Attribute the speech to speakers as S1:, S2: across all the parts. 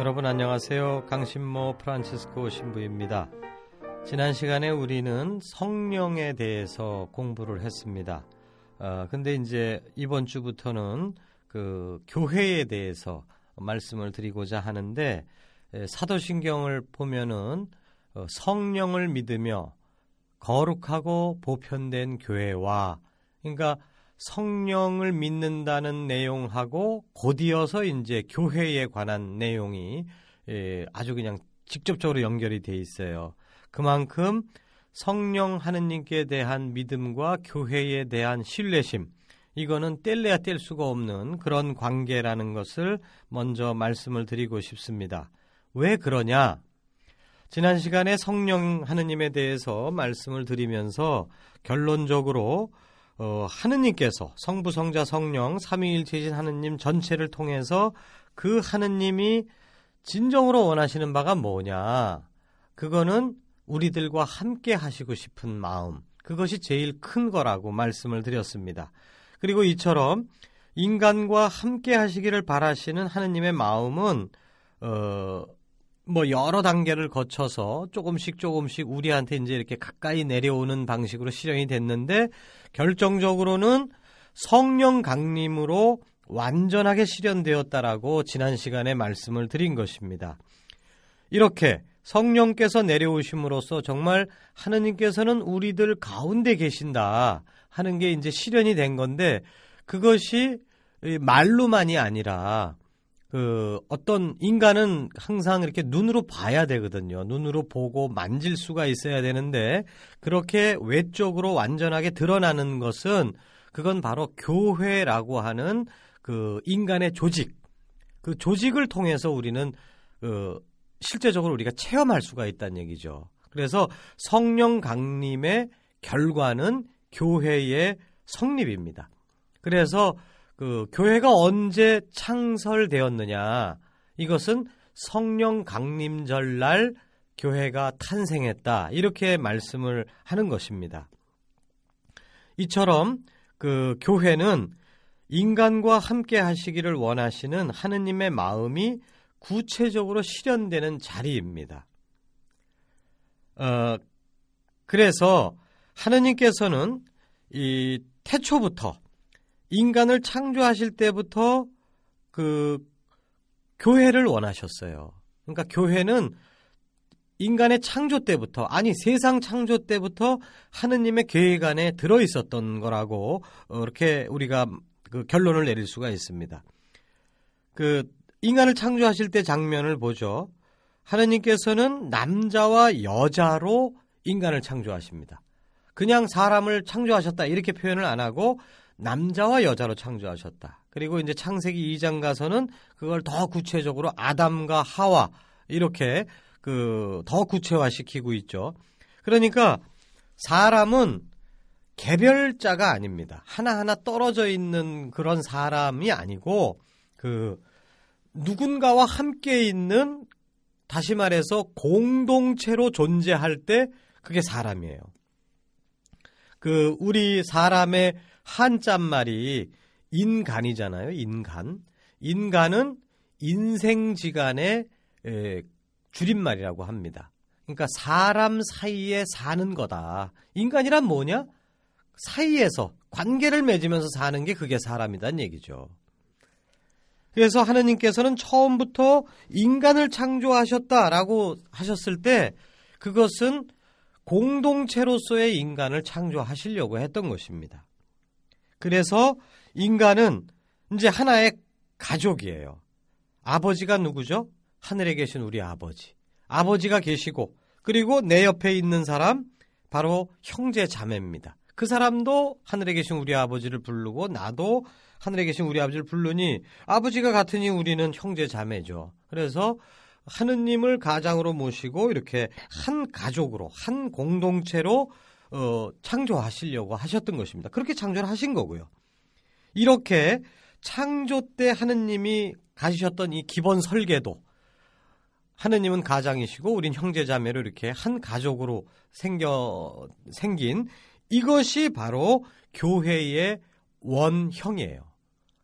S1: 여러분 안녕하세요. 강신모 프란치스코 신부입니다. 지난 시간에 우리는 성령에 대해서 공부를 했습니다. 어, 근데 이제 이번 주부터는 그 교회에 대해서 말씀을 드리고자 하는데 사도신경을 보면은 어, 성령을 믿으며 거룩하고 보편된 교회와 그러니까 성령을 믿는다는 내용하고 곧이어서 이제 교회에 관한 내용이 예, 아주 그냥 직접적으로 연결이 돼 있어요. 그만큼 성령 하느님께 대한 믿음과 교회에 대한 신뢰심 이거는 뗄래야 뗄 수가 없는 그런 관계라는 것을 먼저 말씀을 드리고 싶습니다. 왜 그러냐? 지난 시간에 성령 하느님에 대해서 말씀을 드리면서 결론적으로 어, 하느님께서 성부, 성자, 성령, 삼위일체이신 하느님 전체를 통해서 그 하느님이 진정으로 원하시는 바가 뭐냐? 그거는 우리들과 함께 하시고 싶은 마음. 그것이 제일 큰 거라고 말씀을 드렸습니다. 그리고 이처럼 인간과 함께 하시기를 바라시는 하느님의 마음은 어, 뭐 여러 단계를 거쳐서 조금씩 조금씩 우리한테 이제 이렇게 가까이 내려오는 방식으로 실현이 됐는데 결정적으로는 성령 강림으로 완전하게 실현되었다라고 지난 시간에 말씀을 드린 것입니다. 이렇게 성령께서 내려오심으로써 정말 하느님께서는 우리들 가운데 계신다 하는 게 이제 실현이 된 건데 그것이 말로만이 아니라 그 어떤 인간은 항상 이렇게 눈으로 봐야 되거든요. 눈으로 보고 만질 수가 있어야 되는데 그렇게 외적으로 완전하게 드러나는 것은 그건 바로 교회라고 하는 그 인간의 조직. 그 조직을 통해서 우리는 그 실제적으로 우리가 체험할 수가 있다는 얘기죠. 그래서 성령 강림의 결과는 교회의 성립입니다. 그래서 그 교회가 언제 창설되었느냐? 이것은 성령 강림절 날 교회가 탄생했다. 이렇게 말씀을 하는 것입니다. 이처럼 그 교회는 인간과 함께 하시기를 원하시는 하느님의 마음이 구체적으로 실현되는 자리입니다. 어, 그래서 하느님께서는 이 태초부터 인간을 창조하실 때부터 그 교회를 원하셨어요. 그러니까 교회는 인간의 창조 때부터 아니 세상 창조 때부터 하느님의 계획 안에 들어 있었던 거라고 이렇게 우리가 그 결론을 내릴 수가 있습니다. 그 인간을 창조하실 때 장면을 보죠. 하느님께서는 남자와 여자로 인간을 창조하십니다. 그냥 사람을 창조하셨다 이렇게 표현을 안 하고 남자와 여자로 창조하셨다. 그리고 이제 창세기 2장 가서는 그걸 더 구체적으로 아담과 하와 이렇게 그 더 구체화시키고 있죠. 그러니까 사람은 개별자가 아닙니다. 하나하나 떨어져 있는 그런 사람이 아니고 그 누군가와 함께 있는 다시 말해서 공동체로 존재할 때 그게 사람이에요. 그 우리 사람의 한자말이 인간이잖아요. 인간. 인간은 인생지간의 줄임말이라고 합니다. 그러니까 사람 사이에 사는 거다. 인간이란 뭐냐? 사이에서 관계를 맺으면서 사는 게 그게 사람이란 얘기죠. 그래서 하느님께서는 처음부터 인간을 창조하셨다라고 하셨을 때 그것은 공동체로서의 인간을 창조하시려고 했던 것입니다. 그래서 인간은 이제 하나의 가족이에요. 아버지가 누구죠? 하늘에 계신 우리 아버지. 아버지가 계시고 그리고 내 옆에 있는 사람 바로 형제 자매입니다. 그 사람도 하늘에 계신 우리 아버지를 부르고 나도 하늘에 계신 우리 아버지를 부르니 아버지가 같으니 우리는 형제 자매죠. 그래서 하느님을 가장으로 모시고 이렇게 한 가족으로 한 공동체로 어, 창조하시려고 하셨던 것입니다. 그렇게 창조를 하신 거고요. 이렇게 창조 때 하느님이 가지셨던 이 기본 설계도 하느님은 가장이시고 우린 형제자매로 이렇게 한 가족으로 생겨 생긴 이것이 바로 교회의 원형이에요.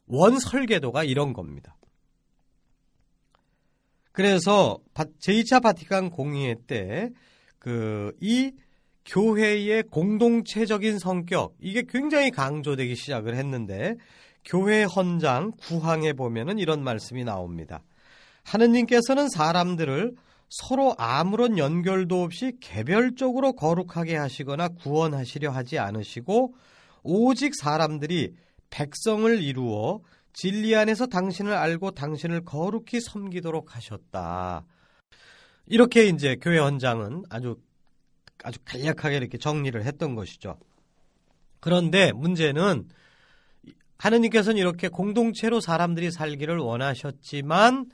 S1: 원 설계도가 이런 겁니다. 그래서 제2차 바티칸 공의회 때 그 이 교회의 공동체적인 성격 이게 굉장히 강조되기 시작을 했는데 교회 헌장 구항에 보면은 이런 말씀이 나옵니다. 하느님께서는 사람들을 서로 아무런 연결도 없이 개별적으로 거룩하게 하시거나 구원하시려 하지 않으시고 오직 사람들이 백성을 이루어 진리 안에서 당신을 알고 당신을 거룩히 섬기도록 하셨다. 이렇게 이제 교회 헌장은 아주 아주 간략하게 이렇게 정리를 했던 것이죠. 그런데 문제는 하느님께서는 이렇게 공동체로 사람들이 살기를 원하셨지만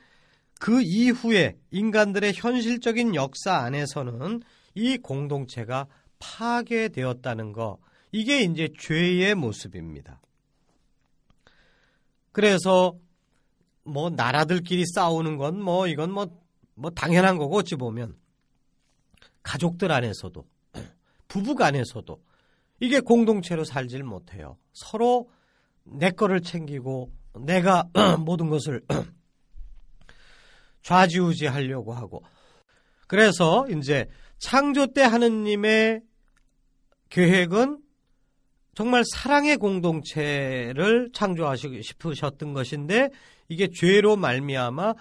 S1: 그 이후에 인간들의 현실적인 역사 안에서는 이 공동체가 파괴되었다는 거, 이게 이제 죄의 모습입니다. 그래서 뭐 나라들끼리 싸우는 건 뭐 이건 뭐, 뭐 당연한 거고 어찌 보면 가족들 안에서도 부부 간에서도 이게 공동체로 살질 못해요. 서로 내 거를 챙기고 내가 모든 것을 좌지우지 하려고 하고 그래서 이제 창조 때 하느님의 계획은 정말 사랑의 공동체를 창조하시고 싶으셨던 것인데 이게 죄로 말미암아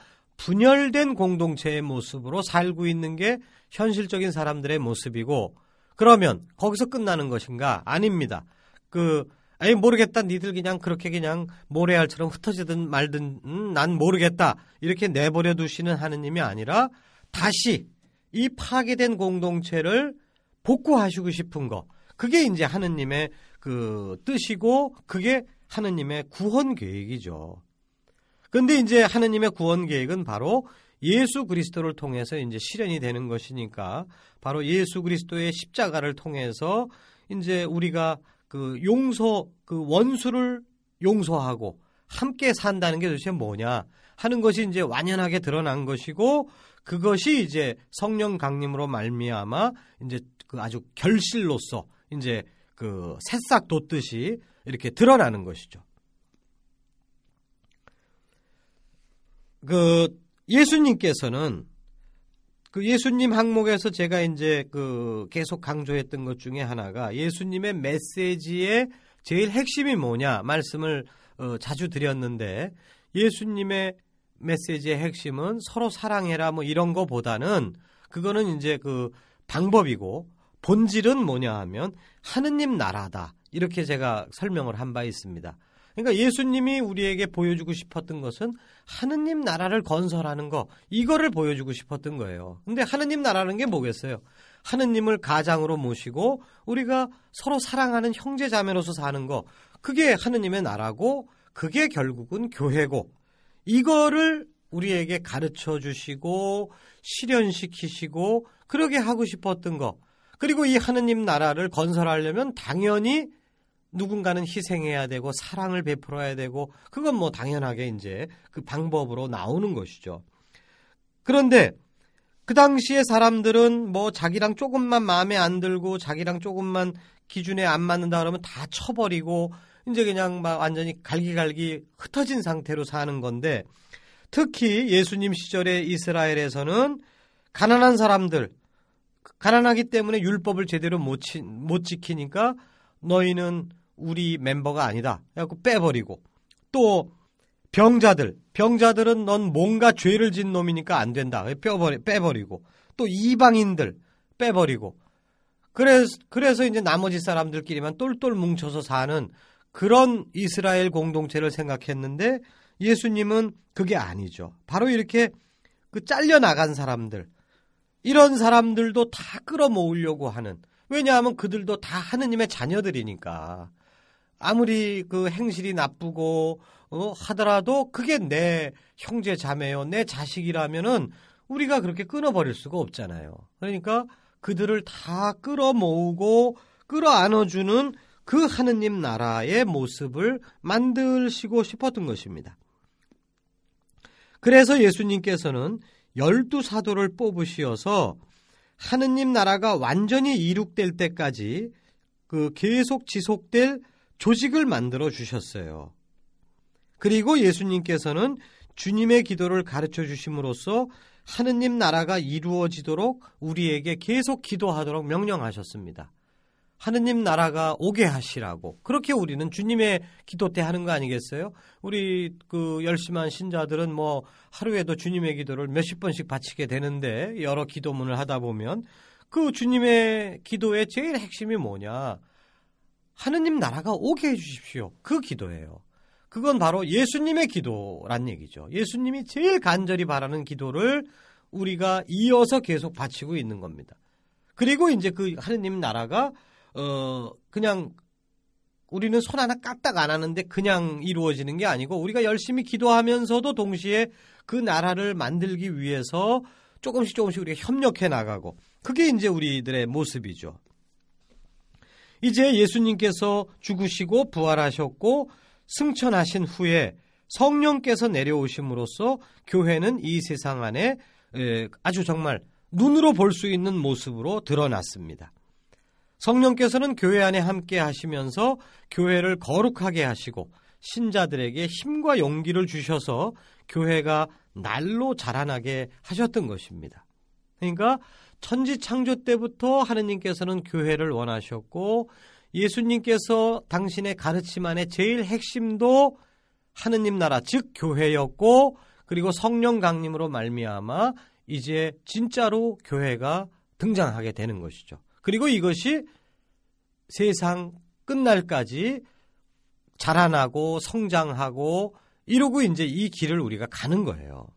S1: 분열된 공동체의 모습으로 살고 있는 게 현실적인 사람들의 모습이고 그러면 거기서 끝나는 것인가? 아닙니다. 그 아니 모르겠다. 니들 그냥 그렇게 그냥 모래알처럼 흩어지든 말든 음, 난 모르겠다. 이렇게 내버려 두시는 하느님이 아니라 다시 이 파괴된 공동체를 복구하시고 싶은 거. 그게 이제 하느님의 그 뜻이고 그게 하느님의 구원 계획이죠. 근데 이제 하느님의 구원 계획은 바로 예수 그리스도를 통해서 이제 실현이 되는 것이니까 바로 예수 그리스도의 십자가를 통해서 이제 우리가 그 용서 그 원수를 용서하고 함께 산다는 게 도대체 뭐냐 하는 것이 이제 완연하게 드러난 것이고 그것이 이제 성령 강림으로 말미암아 이제 그 아주 결실로서 이제 그 새싹 돋듯이 이렇게 드러나는 것이죠. 그 예수님께서는 그 예수님 항목에서 제가 이제 그 계속 강조했던 것 중에 하나가 예수님의 메시지의 제일 핵심이 뭐냐 말씀을 어, 자주 드렸는데 예수님의 메시지의 핵심은 서로 사랑해라 뭐 이런 거보다는 그거는 이제 그 방법이고 본질은 뭐냐 하면 하느님 나라다 이렇게 제가 설명을 한 바 있습니다. 그러니까 예수님이 우리에게 보여주고 싶었던 것은 하느님 나라를 건설하는 거, 이거를 보여주고 싶었던 거예요. 근데 하느님 나라는 게 뭐겠어요? 하느님을 가장으로 모시고 우리가 서로 사랑하는 형제 자매로서 사는 거, 그게 하느님의 나라고, 그게 결국은 교회고, 이거를 우리에게 가르쳐 주시고, 실현시키시고, 그러게 하고 싶었던 거. 그리고 이 하느님 나라를 건설하려면 당연히 누군가는 희생해야 되고 사랑을 베풀어야 되고 그건 뭐 당연하게 이제 그 방법으로 나오는 것이죠. 그런데 그 당시에 사람들은 뭐 자기랑 조금만 마음에 안 들고 자기랑 조금만 기준에 안 맞는다 그러면 다 쳐버리고 이제 그냥 막 완전히 갈기갈기 흩어진 상태로 사는 건데 특히 예수님 시절의 이스라엘에서는 가난한 사람들 가난하기 때문에 율법을 제대로 못, 치, 못 지키니까 너희는 우리 멤버가 아니다. 그래갖고 빼버리고 또 병자들, 병자들은 넌 뭔가 죄를 진 놈이니까 안 된다. 빼버리, 빼버리고. 또 이방인들 빼버리고. 그래서, 그래서 이제 나머지 사람들끼리만 똘똘 뭉쳐서 사는 그런 이스라엘 공동체를 생각했는데 예수님은 그게 아니죠. 바로 이렇게 그 잘려 나간 사람들, 이런 사람들도 다 끌어모으려고 하는, 왜냐하면 그들도 다 하느님의 자녀들이니까. 아무리 그 행실이 나쁘고, 어, 하더라도 그게 내 형제 자매요, 내 자식이라면은 우리가 그렇게 끊어버릴 수가 없잖아요. 그러니까 그들을 다 끌어 모으고 끌어 안아주는 그 하느님 나라의 모습을 만들시고 싶었던 것입니다. 그래서 예수님께서는 열두 사도를 뽑으시어서 하느님 나라가 완전히 이룩될 때까지 그 계속 지속될 조직을 만들어 주셨어요. 그리고 예수님께서는 주님의 기도를 가르쳐 주심으로써 하느님 나라가 이루어지도록 우리에게 계속 기도하도록 명령하셨습니다. 하느님 나라가 오게 하시라고. 그렇게 우리는 주님의 기도 때 하는 거 아니겠어요? 우리 그 열심한 신자들은 뭐 하루에도 주님의 기도를 몇십 번씩 바치게 되는데 여러 기도문을 하다 보면 그 주님의 기도의 제일 핵심이 뭐냐? 하느님 나라가 오게 해 주십시오. 그 기도예요. 그건 바로 예수님의 기도란 얘기죠. 예수님이 제일 간절히 바라는 기도를 우리가 이어서 계속 바치고 있는 겁니다. 그리고 이제 그 하느님 나라가 어, 그냥 우리는 손 하나 까딱 안 하는데 그냥 이루어지는 게 아니고 우리가 열심히 기도하면서도 동시에 그 나라를 만들기 위해서 조금씩 조금씩 우리가 협력해 나가고 그게 이제 우리들의 모습이죠. 이제 예수님께서 죽으시고 부활하셨고 승천하신 후에 성령께서 내려오심으로써 교회는 이 세상 안에 아주 정말 눈으로 볼 수 있는 모습으로 드러났습니다. 성령께서는 교회 안에 함께 하시면서 교회를 거룩하게 하시고 신자들에게 힘과 용기를 주셔서 교회가 날로 자라나게 하셨던 것입니다. 그러니까 천지 창조 때부터 하느님께서는 교회를 원하셨고 예수님께서 당신의 가르침 안에 제일 핵심도 하느님 나라 즉 교회였고 그리고 성령 강림으로 말미암아 이제 진짜로 교회가 등장하게 되는 것이죠. 그리고 이것이 세상 끝날까지 자라나고 성장하고 이러고 이제 이 길을 우리가 가는 거예요.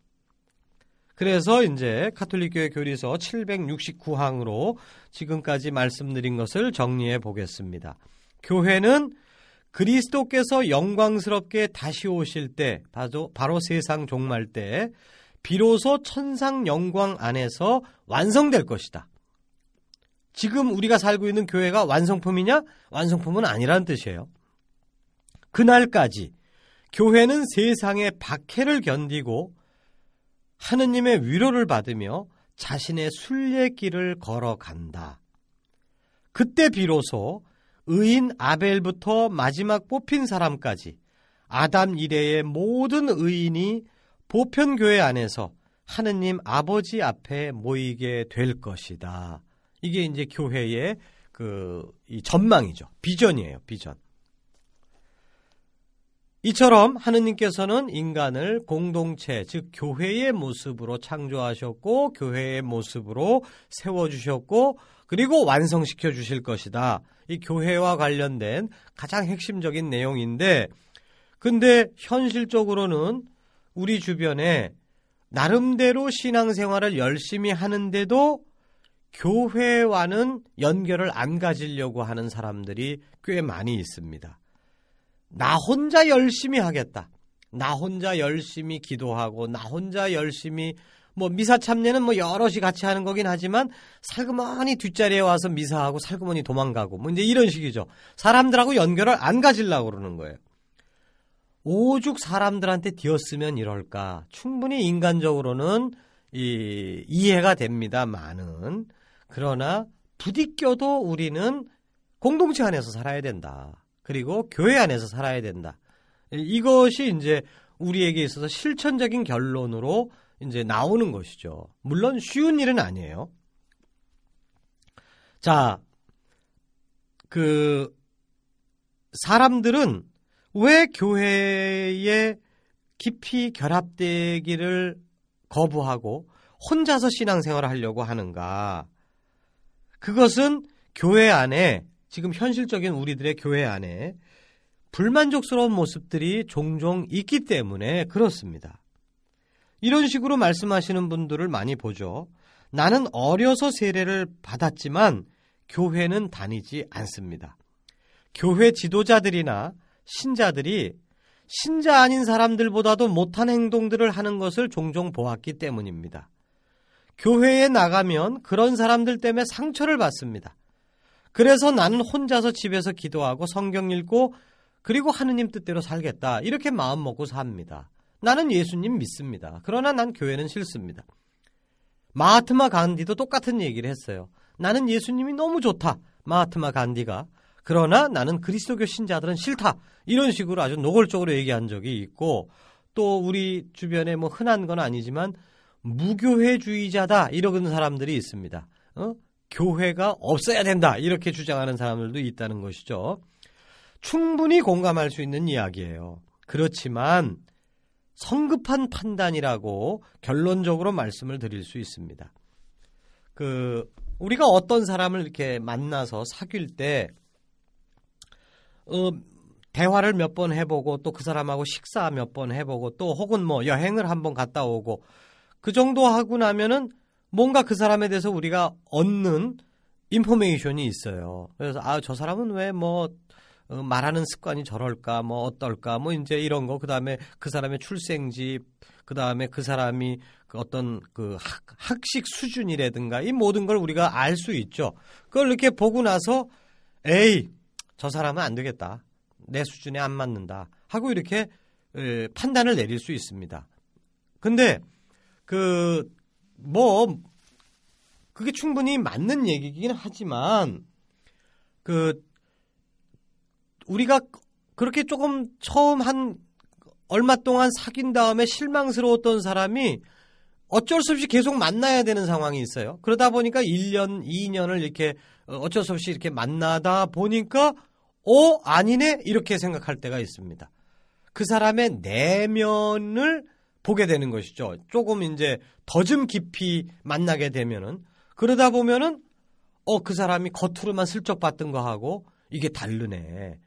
S1: 그래서 이제 카톨릭교회 교리서 769항으로 지금까지 말씀드린 것을 정리해 보겠습니다. 교회는 그리스도께서 영광스럽게 다시 오실 때, 바로, 바로 세상 종말 때, 비로소 천상 영광 안에서 완성될 것이다. 지금 우리가 살고 있는 교회가 완성품이냐? 완성품은 아니라는 뜻이에요. 그날까지 교회는 세상의 박해를 견디고 하느님의 위로를 받으며 자신의 순례길을 걸어간다. 그때 비로소 의인 아벨부터 마지막 뽑힌 사람까지 아담 이래의 모든 의인이 보편교회 안에서 하느님 아버지 앞에 모이게 될 것이다. 이게 이제 교회의 그 전망이죠. 비전이에요. 비전. 이처럼 하느님께서는 인간을 공동체, 즉 교회의 모습으로 창조하셨고 교회의 모습으로 세워 주셨고 그리고 완성시켜 주실 것이다. 이 교회와 관련된 가장 핵심적인 내용인데 근데 현실적으로는 우리 주변에 나름대로 신앙생활을 열심히 하는데도 교회와는 연결을 안 가지려고 하는 사람들이 꽤 많이 있습니다. 나 혼자 열심히 하겠다. 나 혼자 열심히 기도하고 나 혼자 열심히 뭐 미사 참례는 뭐 여럿이 같이 하는 거긴 하지만 살그머니 뒷자리에 와서 미사하고 살그머니 도망가고 뭐 이제 이런 식이죠. 사람들하고 연결을 안 가지려고 그러는 거예요. 오죽 사람들한테 뒤었으면 이럴까. 충분히 인간적으로는 이, 이해가 됩니다. 많은. 그러나 부딪혀도 우리는 공동체 안에서 살아야 된다. 그리고 교회 안에서 살아야 된다. 이것이 이제 우리에게 있어서 실천적인 결론으로 이제 나오는 것이죠. 물론 쉬운 일은 아니에요. 자, 그 사람들은 왜 교회에 깊이 결합되기를 거부하고 혼자서 신앙생활을 하려고 하는가? 그것은 교회 안에 지금 현실적인 우리들의 교회 안에 불만족스러운 모습들이 종종 있기 때문에 그렇습니다. 이런 식으로 말씀하시는 분들을 많이 보죠. 나는 어려서 세례를 받았지만 교회는 다니지 않습니다. 교회 지도자들이나 신자들이 신자 아닌 사람들보다도 못한 행동들을 하는 것을 종종 보았기 때문입니다. 교회에 나가면 그런 사람들 때문에 상처를 받습니다. 그래서 나는 혼자서 집에서 기도하고 성경 읽고 그리고 하느님 뜻대로 살겠다. 이렇게 마음 먹고 삽니다. 나는 예수님 믿습니다. 그러나 난 교회는 싫습니다. 마하트마 간디도 똑같은 얘기를 했어요. 나는 예수님이 너무 좋다. 마하트마 간디가. 그러나 나는 그리스도교 신자들은 싫다. 이런 식으로 아주 노골적으로 얘기한 적이 있고 또 우리 주변에 뭐 흔한 건 아니지만 무교회주의자다 이러는 사람들이 있습니다. 어? 교회가 없어야 된다 이렇게 주장하는 사람들도 있다는 것이죠. 충분히 공감할 수 있는 이야기예요. 그렇지만 성급한 판단이라고 결론적으로 말씀을 드릴 수 있습니다. 그 우리가 어떤 사람을 이렇게 만나서 사귈 때 어, 대화를 몇 번 해보고 또 그 사람하고 식사 몇 번 해보고 또 혹은 뭐 여행을 한번 갔다 오고 그 정도 하고 나면은 뭔가 그 사람에 대해서 우리가 얻는 인포메이션이 있어요. 그래서 아 저 사람은 왜뭐 어, 말하는 습관이 저럴까 뭐 어떨까 뭐 이제 이런 거 그다음에 그 사람의 출생지 그다음에 그 사람이 그 어떤 그 학, 학식 수준이라든가 이 모든 걸 우리가 알 수 있죠. 그걸 이렇게 보고 나서 에이 저 사람은 안 되겠다. 내 수준에 안 맞는다. 하고 이렇게 판단을 내릴 수 있습니다. 근데 그 뭐 그게 충분히 맞는 얘기긴 하지만 그 우리가 그렇게 조금 처음 한 얼마 동안 사귄 다음에 실망스러웠던 사람이 어쩔 수 없이 계속 만나야 되는 상황이 있어요. 그러다 보니까 1년, 2년을 이렇게 어쩔 수 없이 이렇게 만나다 보니까 어, 아니네? 이렇게 생각할 때가 있습니다. 그 사람의 내면을 보게 되는 것이죠. 조금 이제 더좀 깊이 만나게 되면은 그러다 보면은 어, 그 사람이 겉으로만 슬쩍 봤던 거 하고 이게 다르네.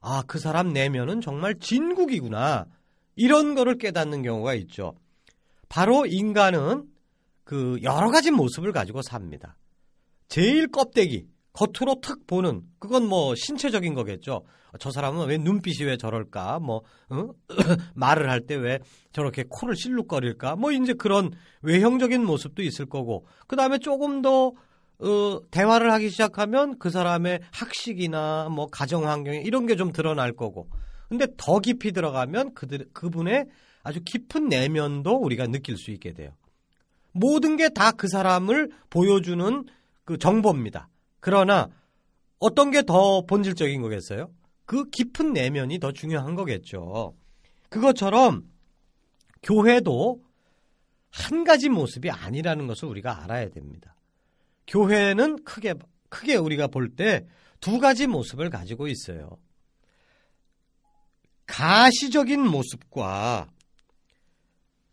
S1: 아, 그 사람 내면은 정말 진국이구나. 이런 거를 깨닫는 경우가 있죠. 바로 인간은 그 여러 가지 모습을 가지고 삽니다. 제일 껍데기, 겉으로 탁 보는 그건 뭐 신체적인 거겠죠. 저 사람은 왜 눈빛이 왜 저럴까? 뭐 어? 말을 할 때 왜 저렇게 코를 실룩거릴까? 뭐 이제 그런 외형적인 모습도 있을 거고 그 다음에 조금 더 어, 대화를 하기 시작하면 그 사람의 학식이나 뭐 가정 환경 이런 게 좀 드러날 거고 근데 더 깊이 들어가면 그들 그분의 아주 깊은 내면도 우리가 느낄 수 있게 돼요. 모든 게 다 그 사람을 보여주는 그 정보입니다. 그러나 어떤 게 더 본질적인 거겠어요? 그 깊은 내면이 더 중요한 거겠죠. 그것처럼 교회도 한 가지 모습이 아니라는 것을 우리가 알아야 됩니다. 교회는 크게 크게 우리가 볼 때 두 가지 모습을 가지고 있어요. 가시적인 모습과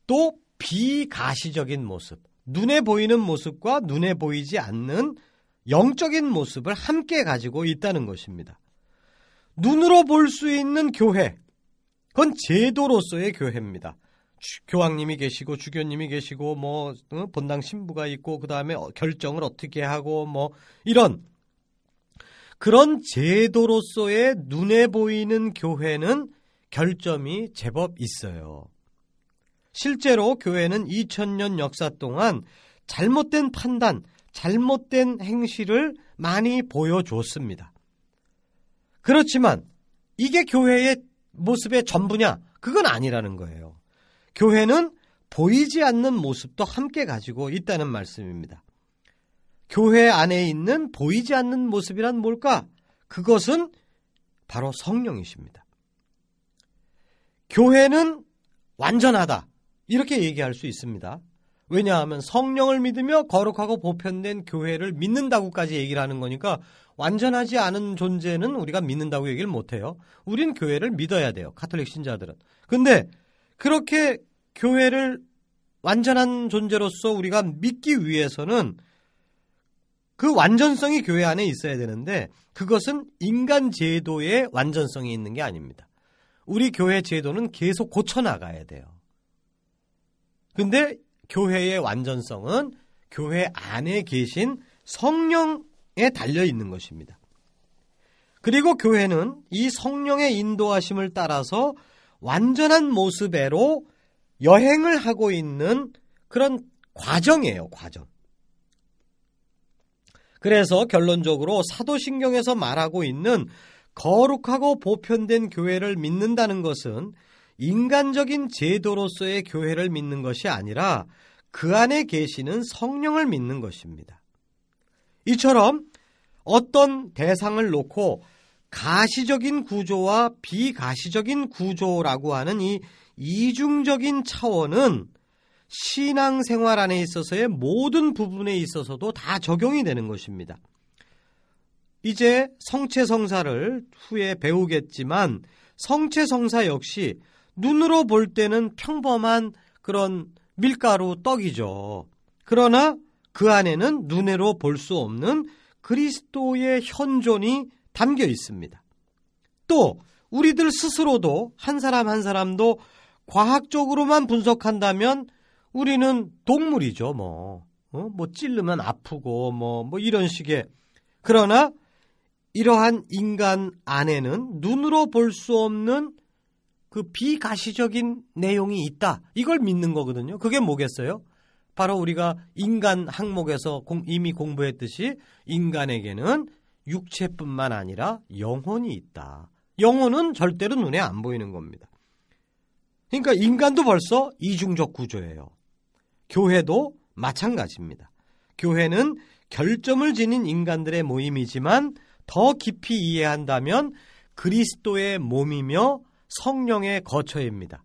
S1: 또 비가시적인 모습, 눈에 보이는 모습과 눈에 보이지 않는 영적인 모습을 함께 가지고 있다는 것입니다. 눈으로 볼 수 있는 교회, 그건 제도로서의 교회입니다. 교황님이 계시고 주교님이 계시고 뭐 어, 본당 신부가 있고 그 다음에 결정을 어떻게 하고 뭐 이런 그런 제도로서의 눈에 보이는 교회는 결점이 제법 있어요. 실제로 교회는 2000년 역사 동안 잘못된 판단, 잘못된 행실을 많이 보여줬습니다. 그렇지만 이게 교회의 모습의 전부냐? 그건 아니라는 거예요. 교회는 보이지 않는 모습도 함께 가지고 있다는 말씀입니다. 교회 안에 있는 보이지 않는 모습이란 뭘까? 그것은 바로 성령이십니다. 교회는 완전하다. 이렇게 얘기할 수 있습니다. 왜냐하면 성령을 믿으며 거룩하고 보편된 교회를 믿는다고까지 얘기를 하는 거니까 완전하지 않은 존재는 우리가 믿는다고 얘기를 못해요. 우린 교회를 믿어야 돼요. 카톨릭 신자들은. 근데 그렇게 교회를 완전한 존재로서 우리가 믿기 위해서는 그 완전성이 교회 안에 있어야 되는데 그것은 인간 제도의 완전성이 있는 게 아닙니다. 우리 교회 제도는 계속 고쳐나가야 돼요. 근데 교회의 완전성은 교회 안에 계신 성령에 달려 있는 것입니다. 그리고 교회는 이 성령의 인도하심을 따라서 완전한 모습으로 여행을 하고 있는 그런 과정이에요, 과정. 그래서 결론적으로 사도신경에서 말하고 있는 거룩하고 보편된 교회를 믿는다는 것은 인간적인 제도로서의 교회를 믿는 것이 아니라 그 안에 계시는 성령을 믿는 것입니다. 이처럼 어떤 대상을 놓고 가시적인 구조와 비가시적인 구조라고 하는 이 이중적인 차원은 신앙생활 안에 있어서의 모든 부분에 있어서도 다 적용이 되는 것입니다. 이제 성체성사를 후에 배우겠지만 성체성사 역시 눈으로 볼 때는 평범한 그런 밀가루 떡이죠. 그러나 그 안에는 눈으로 볼 수 없는 그리스도의 현존이 담겨 있습니다. 또 우리들 스스로도 한 사람 한 사람도 과학적으로만 분석한다면 우리는 동물이죠, 뭐. 어? 뭐 찔르면 아프고 뭐, 뭐 이런 식의. 그러나 이러한 인간 안에는 눈으로 볼 수 없는 그 비가시적인 내용이 있다. 이걸 믿는 거거든요. 그게 뭐겠어요? 바로 우리가 인간 항목에서 이미 공부했듯이 인간에게는 육체뿐만 아니라 영혼이 있다. 영혼은 절대로 눈에 안 보이는 겁니다. 그러니까 인간도 벌써 이중적 구조예요. 교회도 마찬가지입니다. 교회는 결점을 지닌 인간들의 모임이지만 더 깊이 이해한다면 그리스도의 몸이며 성령의 거처입니다.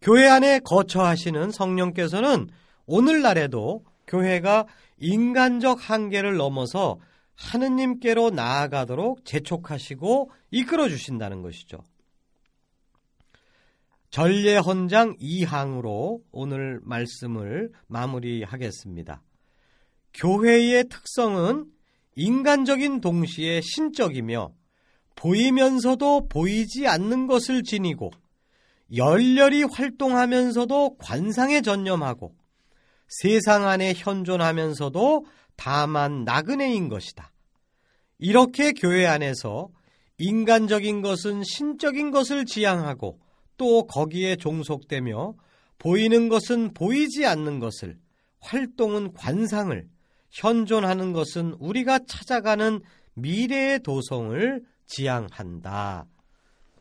S1: 교회 안에 거처하시는 성령께서는 오늘날에도 교회가 인간적 한계를 넘어서 하느님께로 나아가도록 재촉하시고 이끌어 주신다는 것이죠. 전례헌장 2항으로 오늘 말씀을 마무리하겠습니다. 교회의 특성은 인간적인 동시에 신적이며 보이면서도 보이지 않는 것을 지니고 열렬히 활동하면서도 관상에 전념하고 세상 안에 현존하면서도 다만 나그네인 것이다. 이렇게 교회 안에서 인간적인 것은 신적인 것을 지향하고 또 거기에 종속되며 보이는 것은 보이지 않는 것을 활동은 관상을 현존하는 것은 우리가 찾아가는 미래의 도성을 지향한다.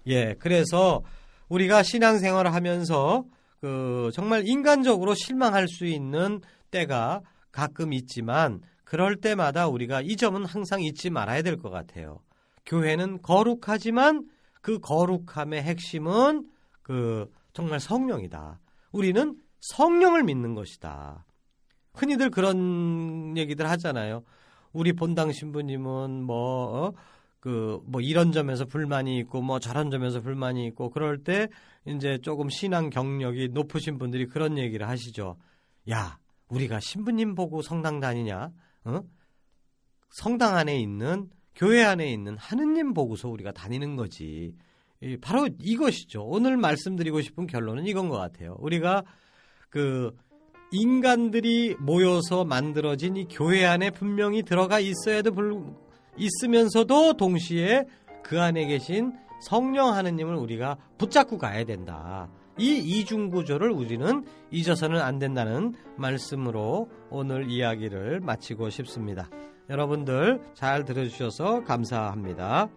S1: 예, 그래서 우리가 신앙생활을 하면서 그 정말 인간적으로 실망할 수 있는 때가 가끔 있지만 그럴 때마다 우리가 이 점은 항상 잊지 말아야 될 것 같아요. 교회는 거룩하지만 그 거룩함의 핵심은 그 정말 성령이다. 우리는 성령을 믿는 것이다. 흔히들 그런 얘기들 하잖아요. 우리 본당 신부님은 뭐, 어? 그, 뭐 이런 점에서 불만이 있고 뭐 저런 점에서 불만이 있고 그럴 때 이제 조금 신앙 경력이 높으신 분들이 그런 얘기를 하시죠. 야, 우리가 신부님 보고 성당 다니냐? 어? 성당 안에 있는 교회 안에 있는 하느님 보고서 우리가 다니는 거지. 바로 이것이죠. 오늘 말씀드리고 싶은 결론은 이건 것 같아요. 우리가 그 인간들이 모여서 만들어진 이 교회 안에 분명히 들어가 있어야도 불, 있으면서도 동시에 그 안에 계신 성령 하느님을 우리가 붙잡고 가야 된다. 이 이중 구조를 우리는 잊어서는 안 된다는 말씀으로 오늘 이야기를 마치고 싶습니다. 여러분들 잘 들어주셔서 감사합니다.